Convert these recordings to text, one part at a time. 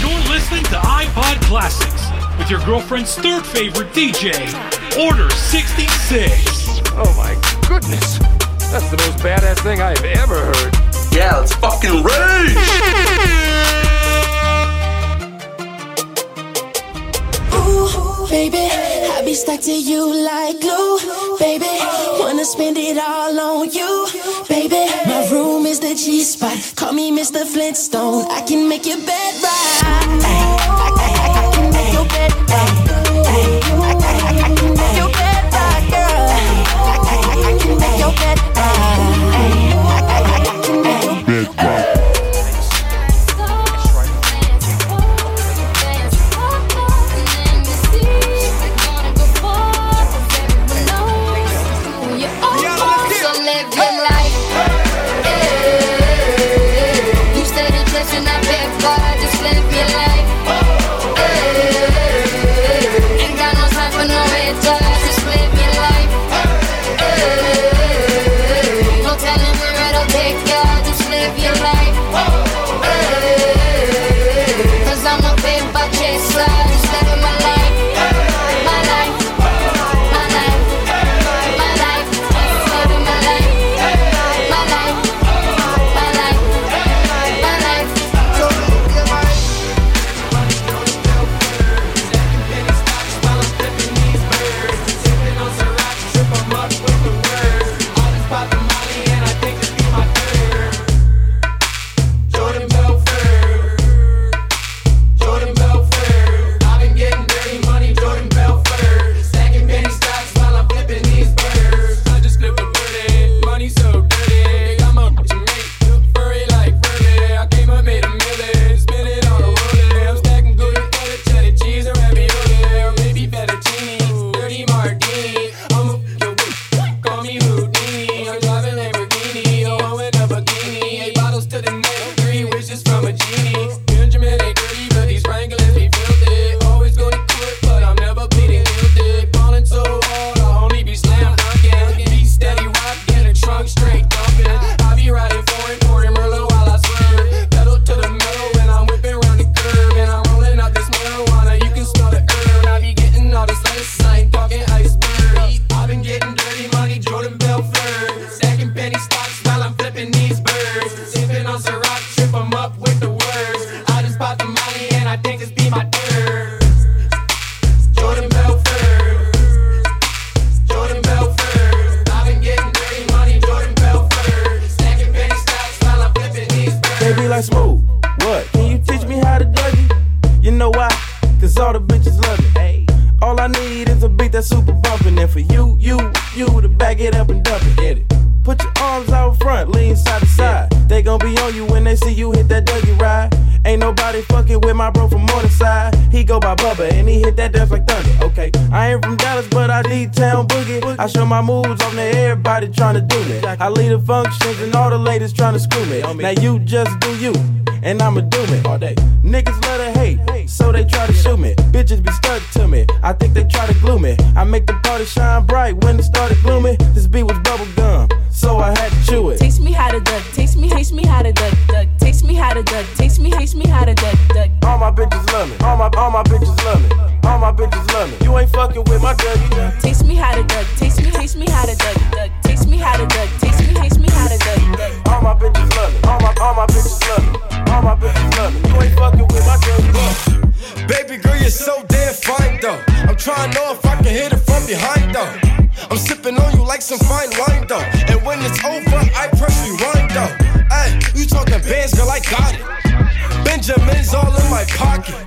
You're listening to iPod Classics with your girlfriend's third favorite DJ, Order 66. Oh my goodness. That's the most badass thing I've ever heard. Yeah, let's fucking rage! Ooh, baby, I be stuck to you like glue, baby. Wanna spend it all on you, baby. My room is the G spot. Call me Mr. Flintstone. I can make your bed right. I, I, I, I can make your bed right. I, can make your bed right, girl. I can make your bed all the ladies tryna screw me. Now you just do you, and I'ma do me all day. Niggas love to hate, so they try to shoot me. Bitches be stuck to me. I think they try to glue me. I make the party shine bright when it started gloomy. This beat was bubble gum, so I had to chew it. Taste me how to duck, taste me, taste me how to duck, duck, taste me how to duck, taste me, taste me how to duck, duck. All my bitches love me. All my all my bitches love me. All my bitches love me. You ain't fucking with my Dougie. Taste me how to duck, taste me, taste me how to duck, duck, taste me how to duck, taste me, taste me how to duck, duck. All my bitches love me. All my all my bitches love me. All my bitches love me. You ain't fucking with my Dougie. Baby girl, you're so damn fine though. I'm trying to know if I can hit it from behind though. I'm sipping on you like some fine wine though. And when it's over, I press rewind though. Hey, you talking bands, girl, I got it. Benjamin's all in my pocket.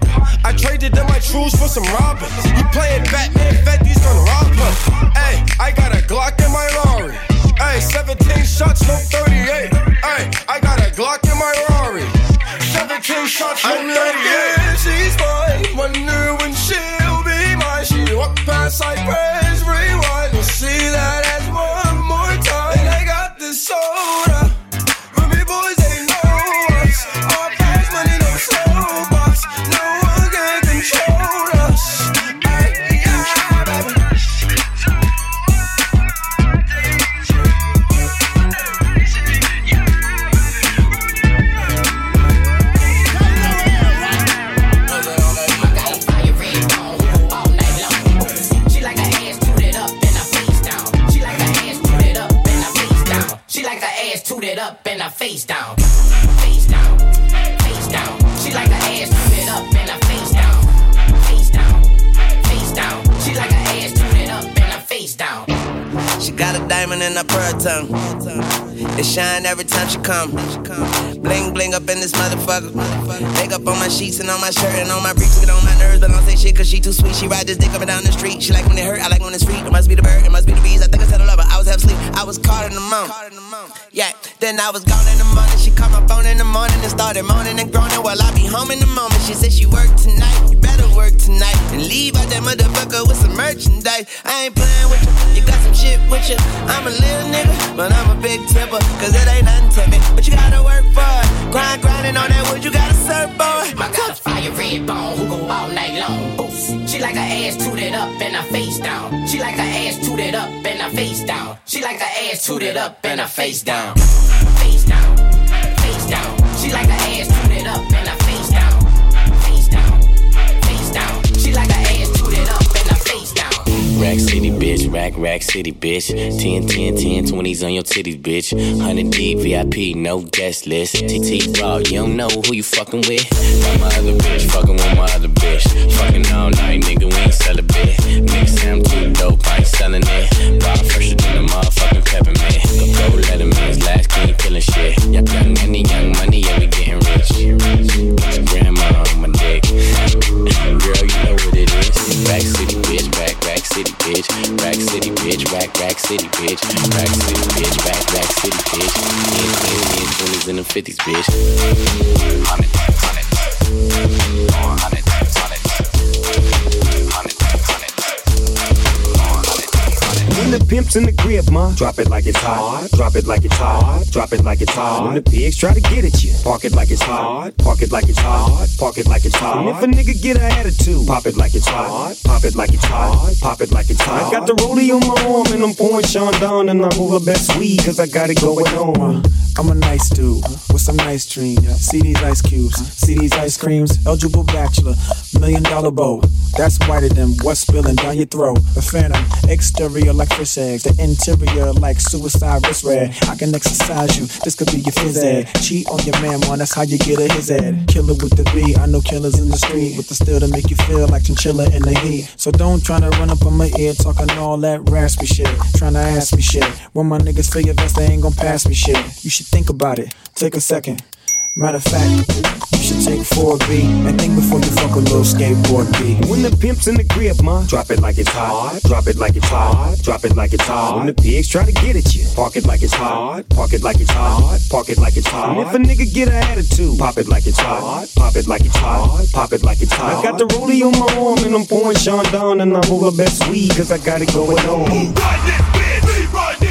I traded in my trues for some Robins. You playing Batman, Fetty's gonna rob us. Hey, I got a Glock in my Rari. Hey, 17 shots, no 38. Hey, I got a Glock in my Rari. 17 shots, no 38. Yeah, she's mine. Wonder when she'll be mine. She walk past, I press face down. Face down, face down. She like her ass tooted up and her face down. Face down, face down. She like her ass tooted up and her face down. She got a diamond in her pearl tongue. It shine every time she come. Bling bling up in this motherfucker. Makeup on my sheets and on my shirt and on my briefs. Get on my nerves, but I don't say shit cause she too sweet. She ride this dick up and down the street. She like when it hurt, I like when it's free. It must be the bird, it must be the bees. I think I said I love her. I was half asleep. I was caught in the moment. Yeah, then I was gone in the morning. She called my phone in the morning and started moaning and groaning. Well, I be home in the moment. She said she worked tonight. You better work tonight and leave out that motherfucker with some merchandise. I ain't playing with you. You got some shit with you. I'm a little nigga, but I'm a big tipper. Cause it ain't nothing to me. But you gotta work for it. Grind, grinding on that wood, you gotta serve, boy. My God's fire red bone who go all night long. Boost. She like her ass tooted up and her face down. She like her ass tooted up and her face down. She like her ass tooted up and her face down. Face down, face down. She like her ass tooted up Rack City, bitch. Rack, rack city, bitch. 10, 10, 10, 20s on your titties, bitch. 100 deep, VIP, no guest list. TT Raw, you don't know who you fucking with. Got my other bitch, fucking with my other bitch. Fucking all night, nigga, we ain't sell a bit. Say I'm too dope, I ain't selling it. Raw fresher than the motherfucking peppermint. Go, go, let him in, his last king killing shit. Young, young money, young money, yeah, we getting rich. Your grandma on my dick. Girl, you know what it is. Rack City, City, bitch. Rack City, bitch. Rack, Rack City, bitch. Rack City, bitch. Rack, Rack City, bitch. In, in, in, 20s and the 50s, bitch. 100, 100, 100. The pimp's in the crib, ma, drop it like it's hot. Drop it like it's hot. Drop it like it's hot. When the pigs try to get at you, park it like it's hot. Park it like it's hot. Park it like it's hot. And if a nigga get an attitude, pop it like it's hot. Pop it like it's hot. Pop it like it's hot. I got the rollie on my arm and I'm pouring Chandon and I'm the best weed cause I got it going on. I'm a nice dude with some nice dreams. See these ice cubes, see these ice creams. Eligible bachelor, million dollar bow. That's whiter than what's spilling down your throat. A phantom, exterior like fish eggs, the interior like suicide wrist red. I can exercise you, this could be your phys ed. Cheat on your man, man, that's how you get a his ed. Killer with the B, I know killers in the street with the steel to make you feel like chinchilla in the heat. So don't try to run up on my ear talking all that raspy shit. Trying to ask me shit. When my niggas feel your vest, they ain't gon' pass me shit. You should think about it, take a second. Matter of fact, you should take 4B and think before you fuck a little Skateboard P. When the pimp's in the crib, ma, drop it like it's hot. Drop it like it's hot. Drop it like it's hot. When the pigs try to get at you, park it like it's hot. Park it like it's hot. Park it like it's hot. And if a nigga get an attitude, pop it like it's hot. Pop it like it's hot. Pop it like it's hot. I got the rollie on my arm and I'm pouring Chandon and I'm all the best weed cause I got it going on. Who this bitch? Is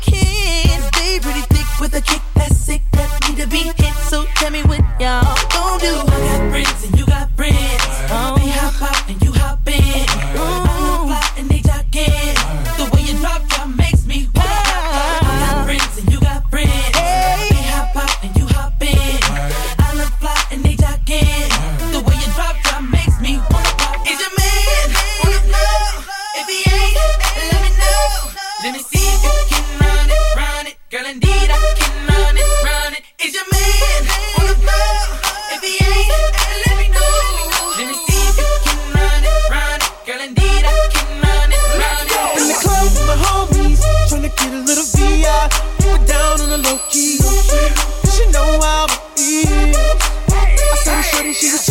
with a kick that's sick, that need to be hit. So tell me what y'all gon' do. I got friends and you got friends. she was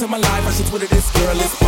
once in my life. I should Twitter this girl. It's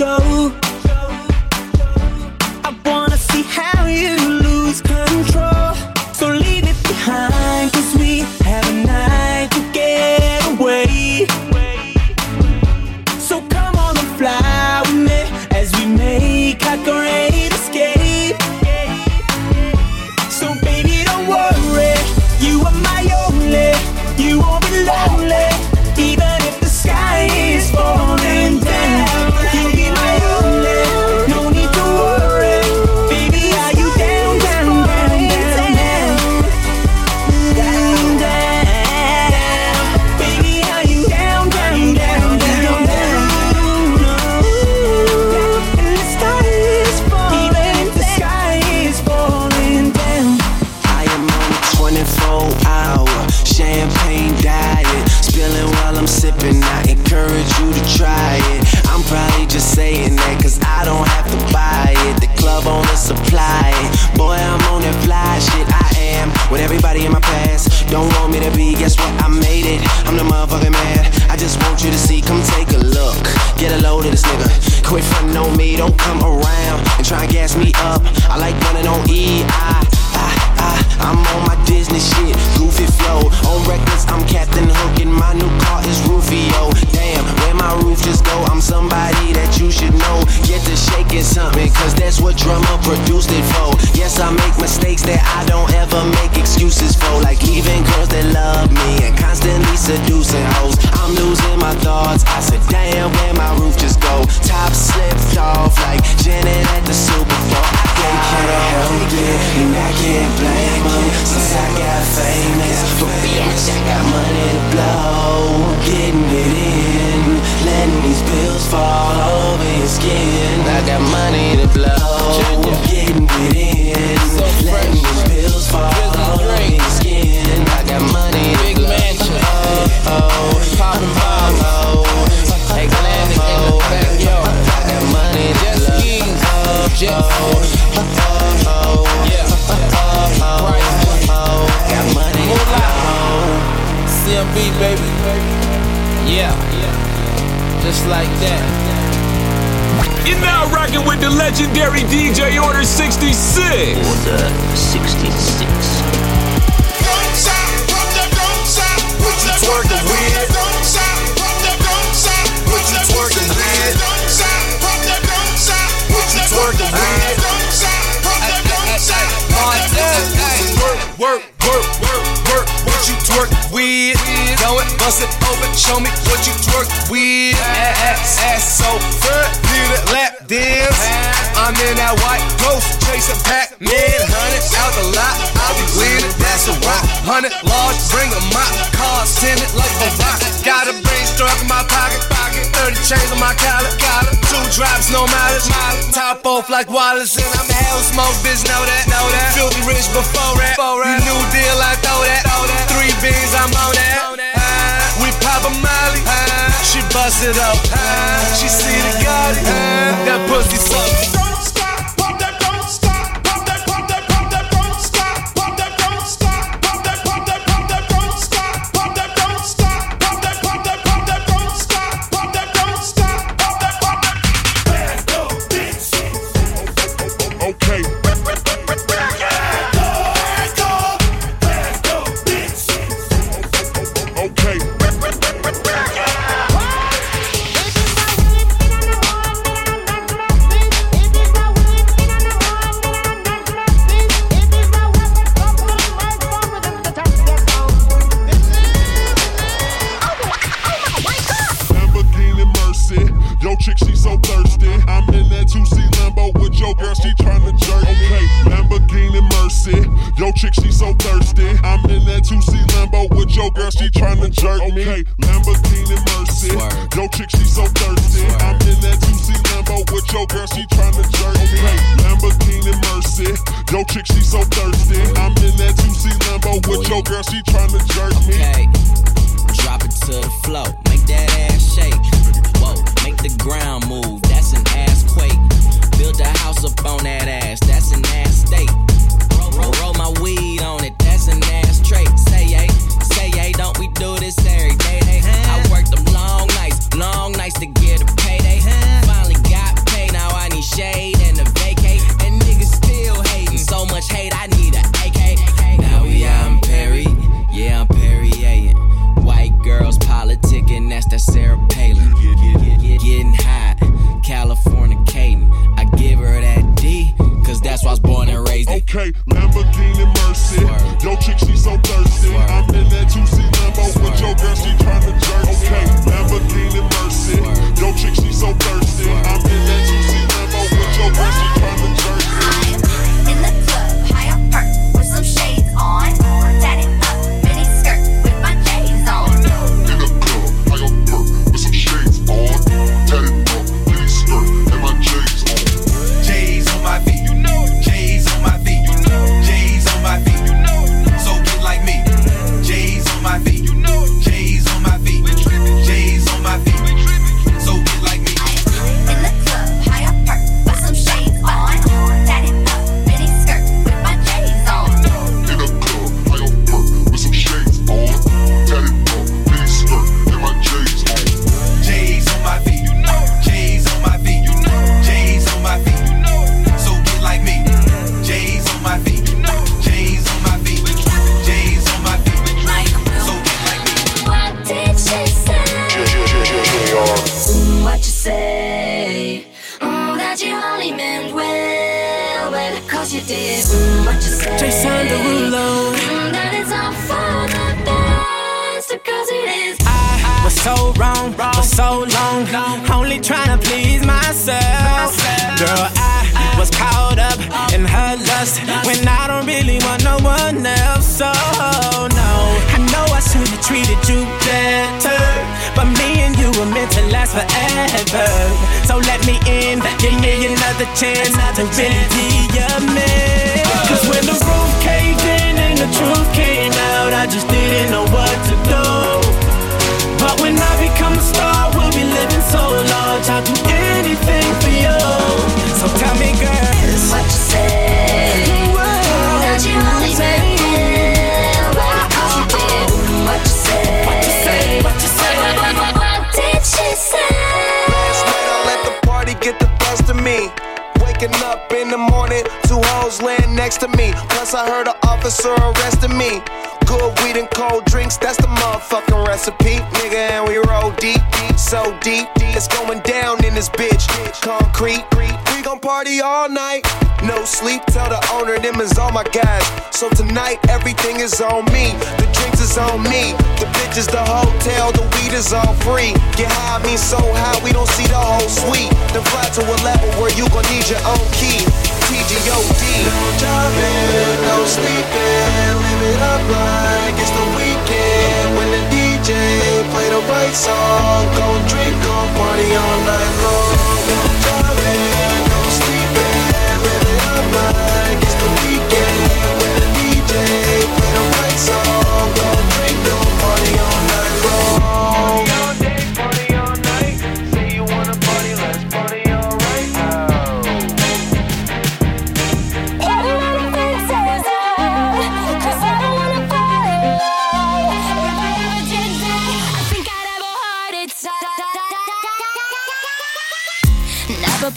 show. guess what? I made it. I'm the motherfucking man. I just want you to see, come take a look. Get a load of this nigga. Quit frontin' on me, don't come around and try and gas me up. I like running on E. I I'm on my Disney shit, goofy flow. On records, I'm Captain Hook, and my new car is Rufio. Damn, where my roof just go? I'm somebody that you should know. Get to shaking something, cause that's what Drumma produced it for. Yes, I make mistakes that I don't ever make excuses for. Like leaving girls that love me and constantly seducing hoes. I'm losing my thoughts. I said, damn, where my bitch, I got money to blow, getting it in, letting these bills fall all over your skin. I got money to blow, getting it in, letting these bills fall all over your skin. I got money to blow. Oh, oh, oh, oh, hey, Glenn, oh, yo, I got money to blow. Oh, CMB, baby. Yeah. Just like that. You're now rocking with the legendary DJ Order 66. Order 66. What you twerking with? What you twerking with? What you twerking with? Work, work, work, work, with? Know it, bust it open. Show me what you twerk with. Ass, ass so fat, need a lap I'm in that white ghost, chasing Pac-Man. Hundred out the lot, I'll be winning, That's a rock. Hundred large, bring a mop. Cars tinted like a rock. Got a brain struck in my pocket, pocket. Thirty chains on my collar, collar. Two drops, no mileage, mileage. Top off like Wallace, and I'm hell smoke, bitch. Know that, know that. Filthy rich before that. You new deal, I throw that. Three beans, I'm on that. We pop a ah, she it up. She see the Gotti, that pussy suck. Last forever. So let me in, give me another chance to really be your man. Cause when the roof caved in and the truth came out, I just didn't know what to do. But when I become a star, we'll be living so large. I'll do next to me. Plus I heard an officer arresting me. Good weed and cold drinks, that's the motherfucking recipe. Nigga, and we roll deep, so deep. It's going down in this bitch. Concrete, we gon' party all night. No sleep, tell the owner them is all my guys. So tonight everything is on me. The drinks is on me. The bitches, the hotel, the weed is all free. Get high, me so high, we don't see the whole suite. Then fly to a level where you gon' need your own key. TGOD. No driving, no sleeping. Live it up like it's the weekend. When the DJ play the right song, gon' drink, gon' party all night long. No driving, no sleeping. Live it up like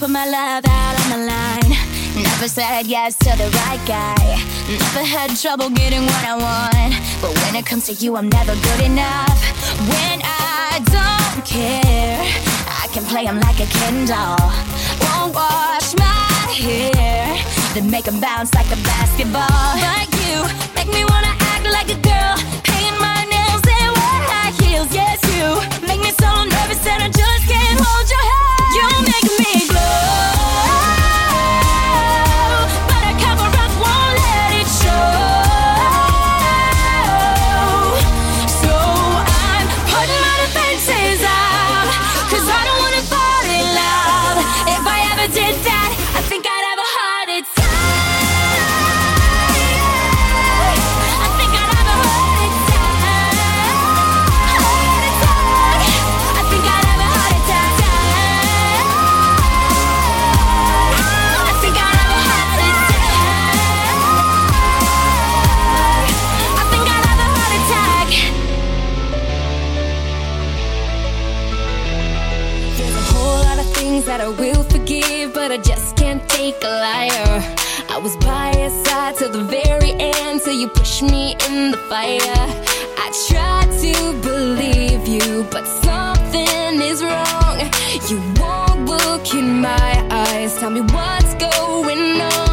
put my love out on the line. Never said yes to the right guy. Never had trouble getting what I want. But when it comes to you, I'm never good enough. When I don't care, I can play him like a Ken doll. Won't wash my hair, then make him bounce like a basketball. But you make me wanna act like a girl, paint my nails and wear high heels. Yes, you make me so nervous that I just can't hold your hand. You make me a liar. I was by your side till the very end, till you pushed me in the fire. I tried to believe you, but something is wrong. You won't look in my eyes, tell me what's going on.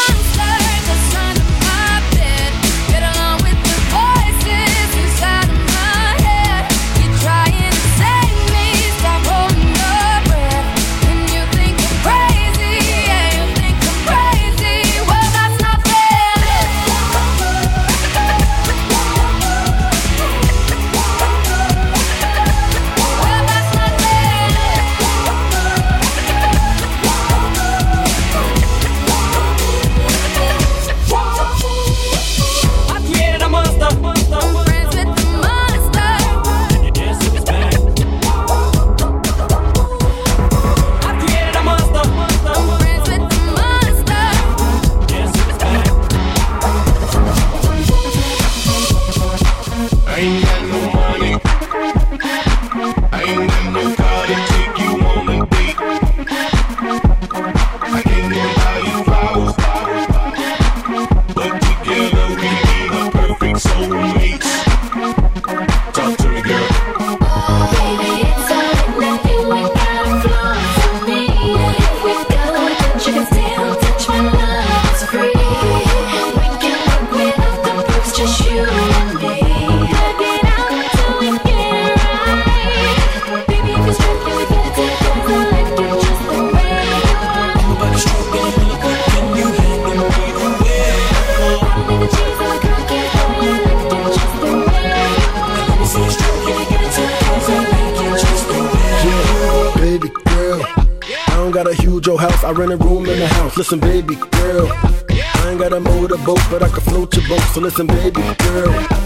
rent a room in the house. Listen, baby girl. I ain't got a motorboat, but I can float your boat. So listen, baby girl.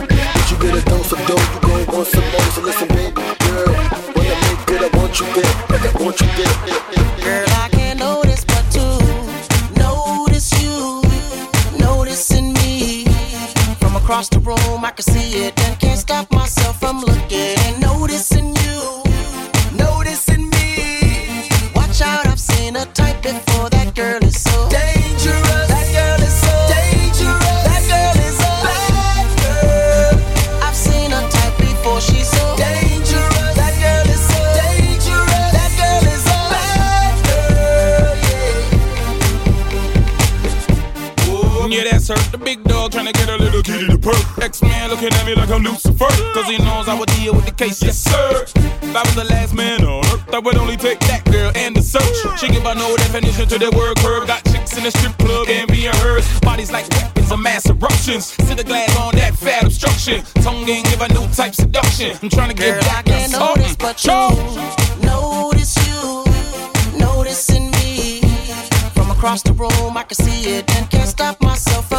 case, yes sir. If I was the last man on earth, I would only take that girl and the search. She give her no definition to the word curve. Got chicks in the strip club and being hers. Bodies like weapons of mass eruptions. See the glass on that fat obstruction. Tongue ain't give a new type seduction. I'm trying to get back. I can't notice, but you notice you noticing me from across the room. I can see it and can't stop myself.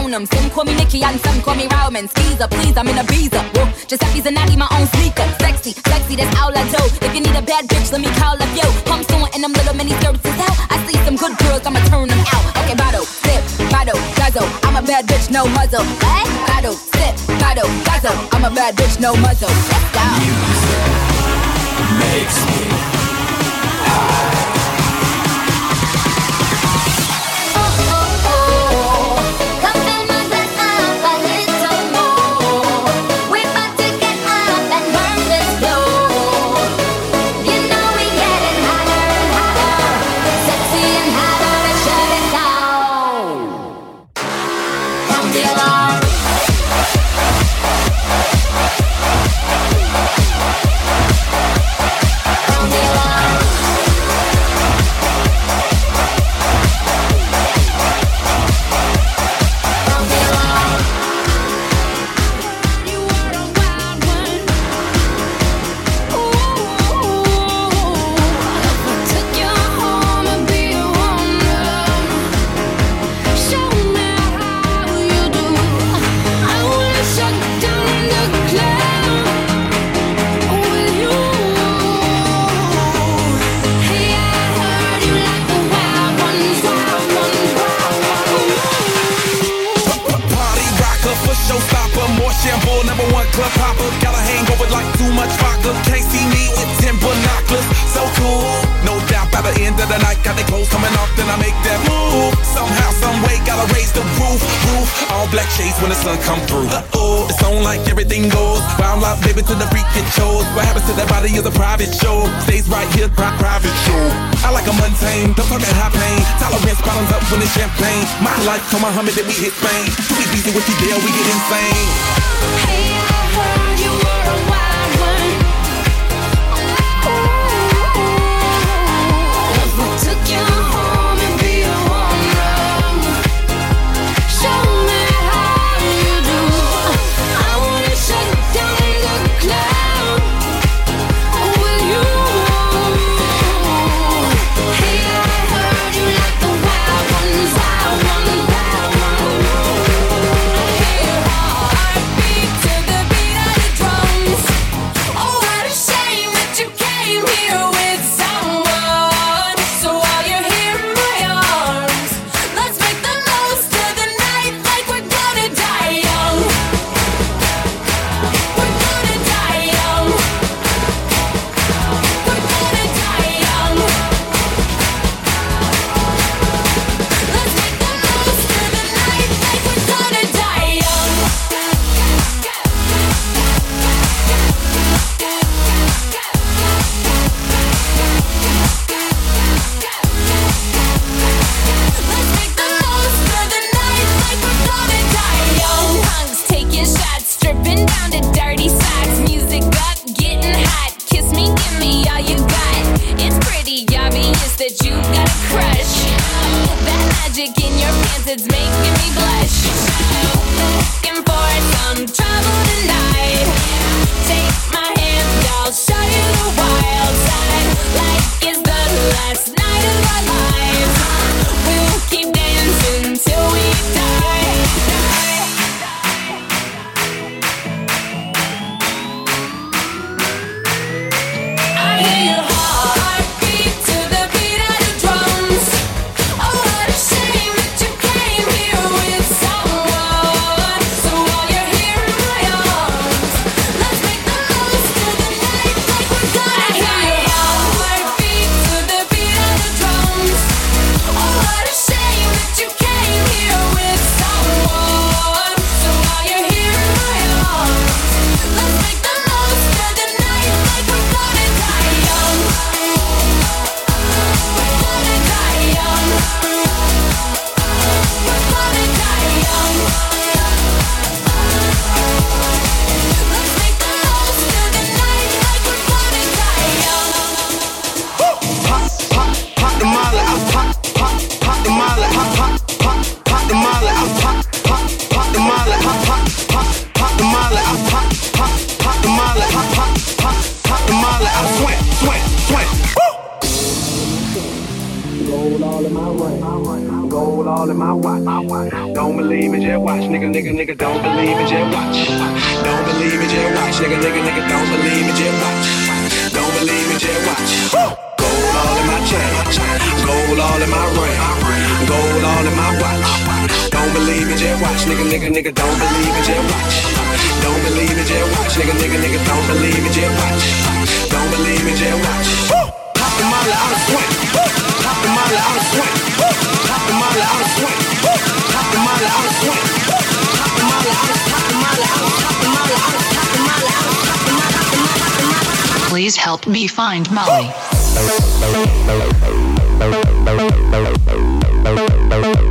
own them. Some call me Nicki and some call me Roman. Skeezer, please, I'm in a visa. Whoa, Giuseppe's a natty, my own sneaker. Sexy, sexy, that's all I do. If you need a bad bitch, let me call up yo. Pumps on and them little mini skirts is hell. I see some good girls, I'ma turn them out. Okay, bottle, sip, bottle, guzzle. I'm a bad bitch, no muzzle. What? Bottle, sip, bottle, guzzle. I'm a bad bitch, no muzzle. Let's go. Music makes me high. All black shades when the sun come through. Oh, it's on like everything goes. Wild out, baby, to the freak shows. What happens to that body is a private show. Stays right here, pri- private show. I like a mundane, don't talk that high pain. Tolerance bottoms up when it's champagne. My life, told Muhammad that we hit Spain. Too easy with you there, we get insane. Hey, magic in your pants, it's making me blush. Looking for some trouble tonight. Take my hand, I'll show you the wild side. Like it's the last night of our lives. Gold all in my ring. Gold all in my watch. Don't believe it, just watch. Nigga, nigga, nigga, don't believe it, just watch. Don't believe just watch. Nigga, nigga, nigga, don't believe it, just watch. Don't believe it, just watch. Pop the molly. Pop the molly. Pop the molly, pop the molly. Please help me find Molly.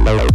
Pop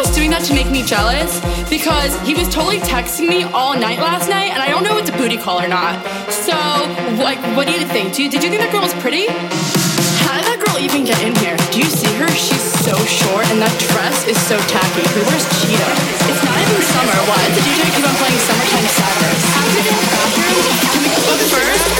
just doing that to make me jealous because he was totally texting me all night last night, and I don't know if it's a booty call or not. So, like, what do you think? Do you, did you think that girl was pretty? How did that girl even get in here? Do you see her? She's so short, and that dress is so tacky. Who wears cheetah? It's not even summer. Why does the DJ keep on playing summertime sadness? To the bathroom? Can we go first?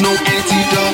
No antidote.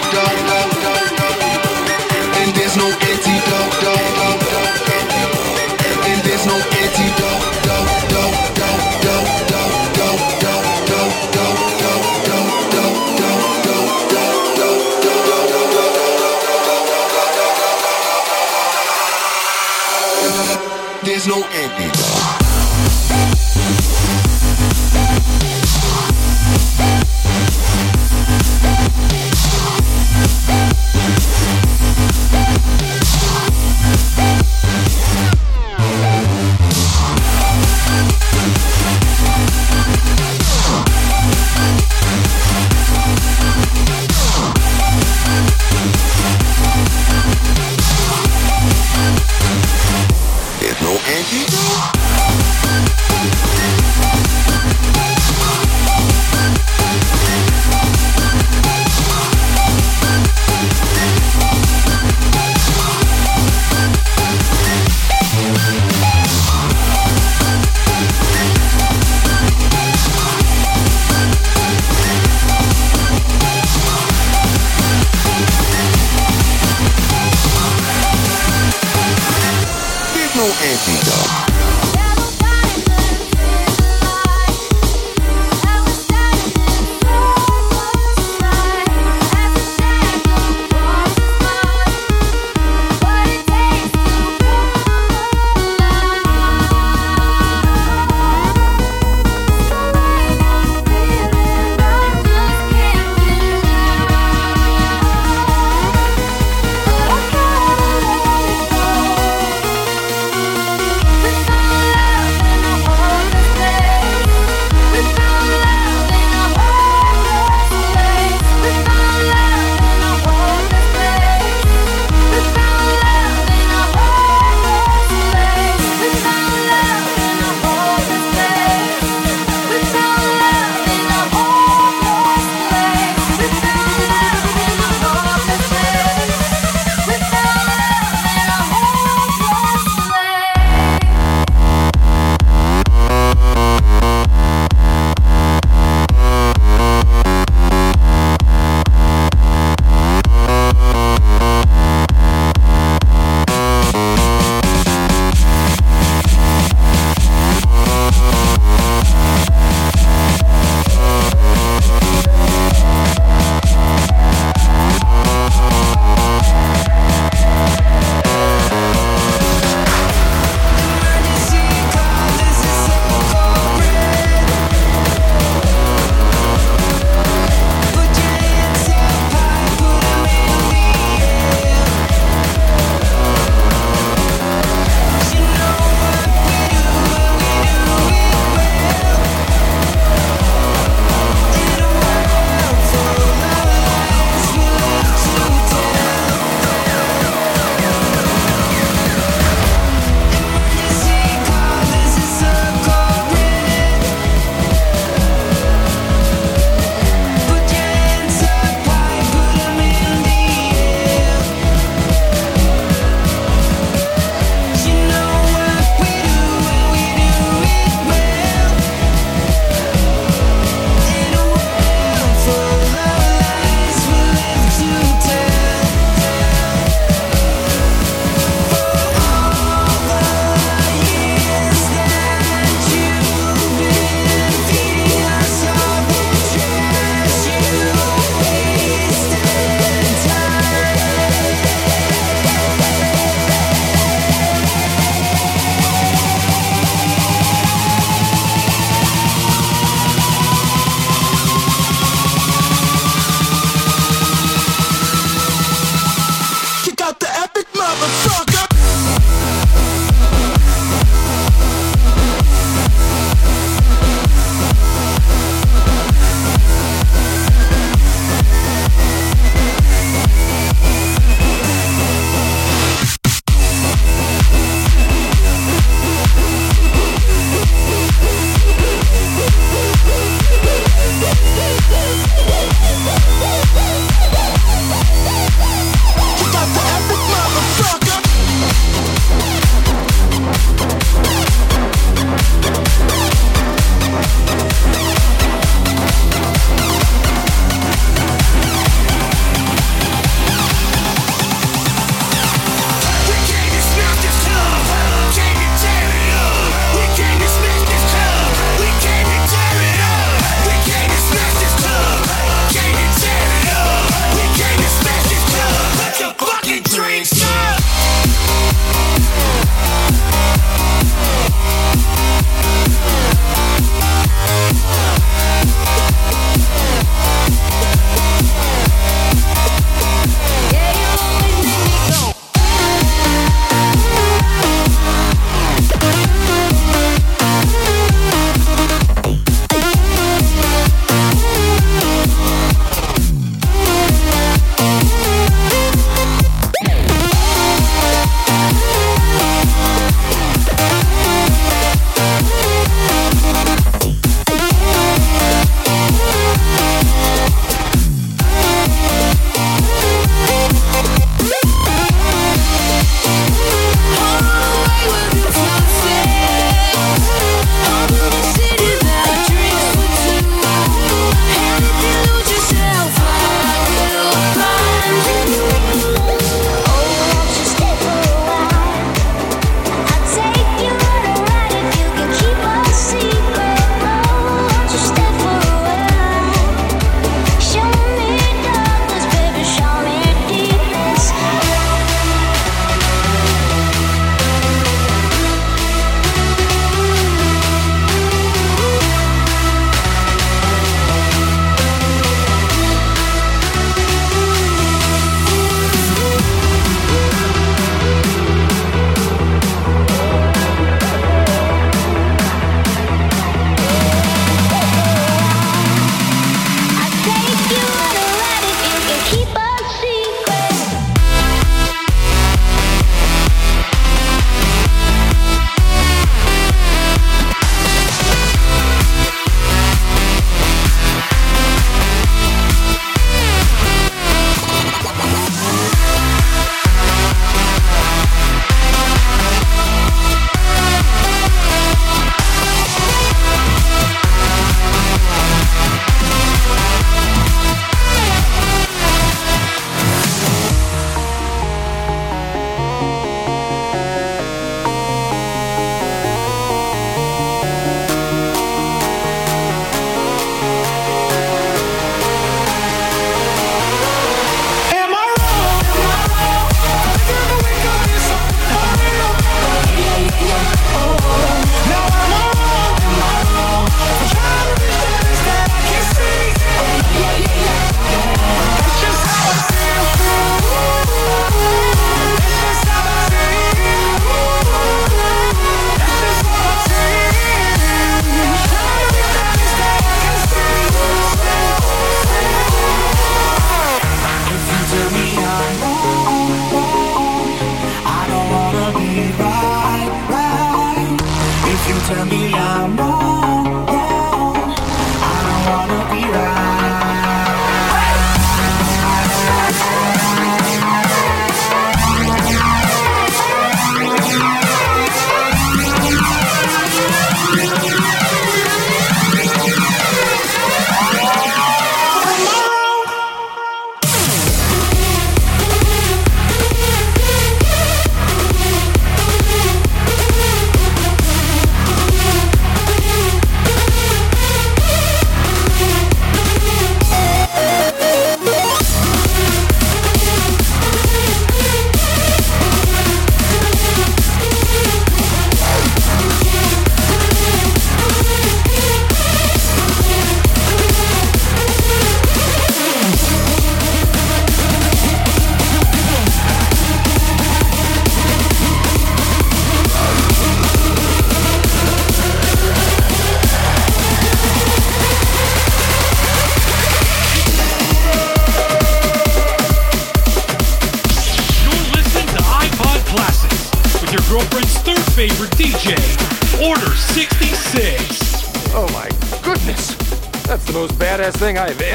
Thing I've.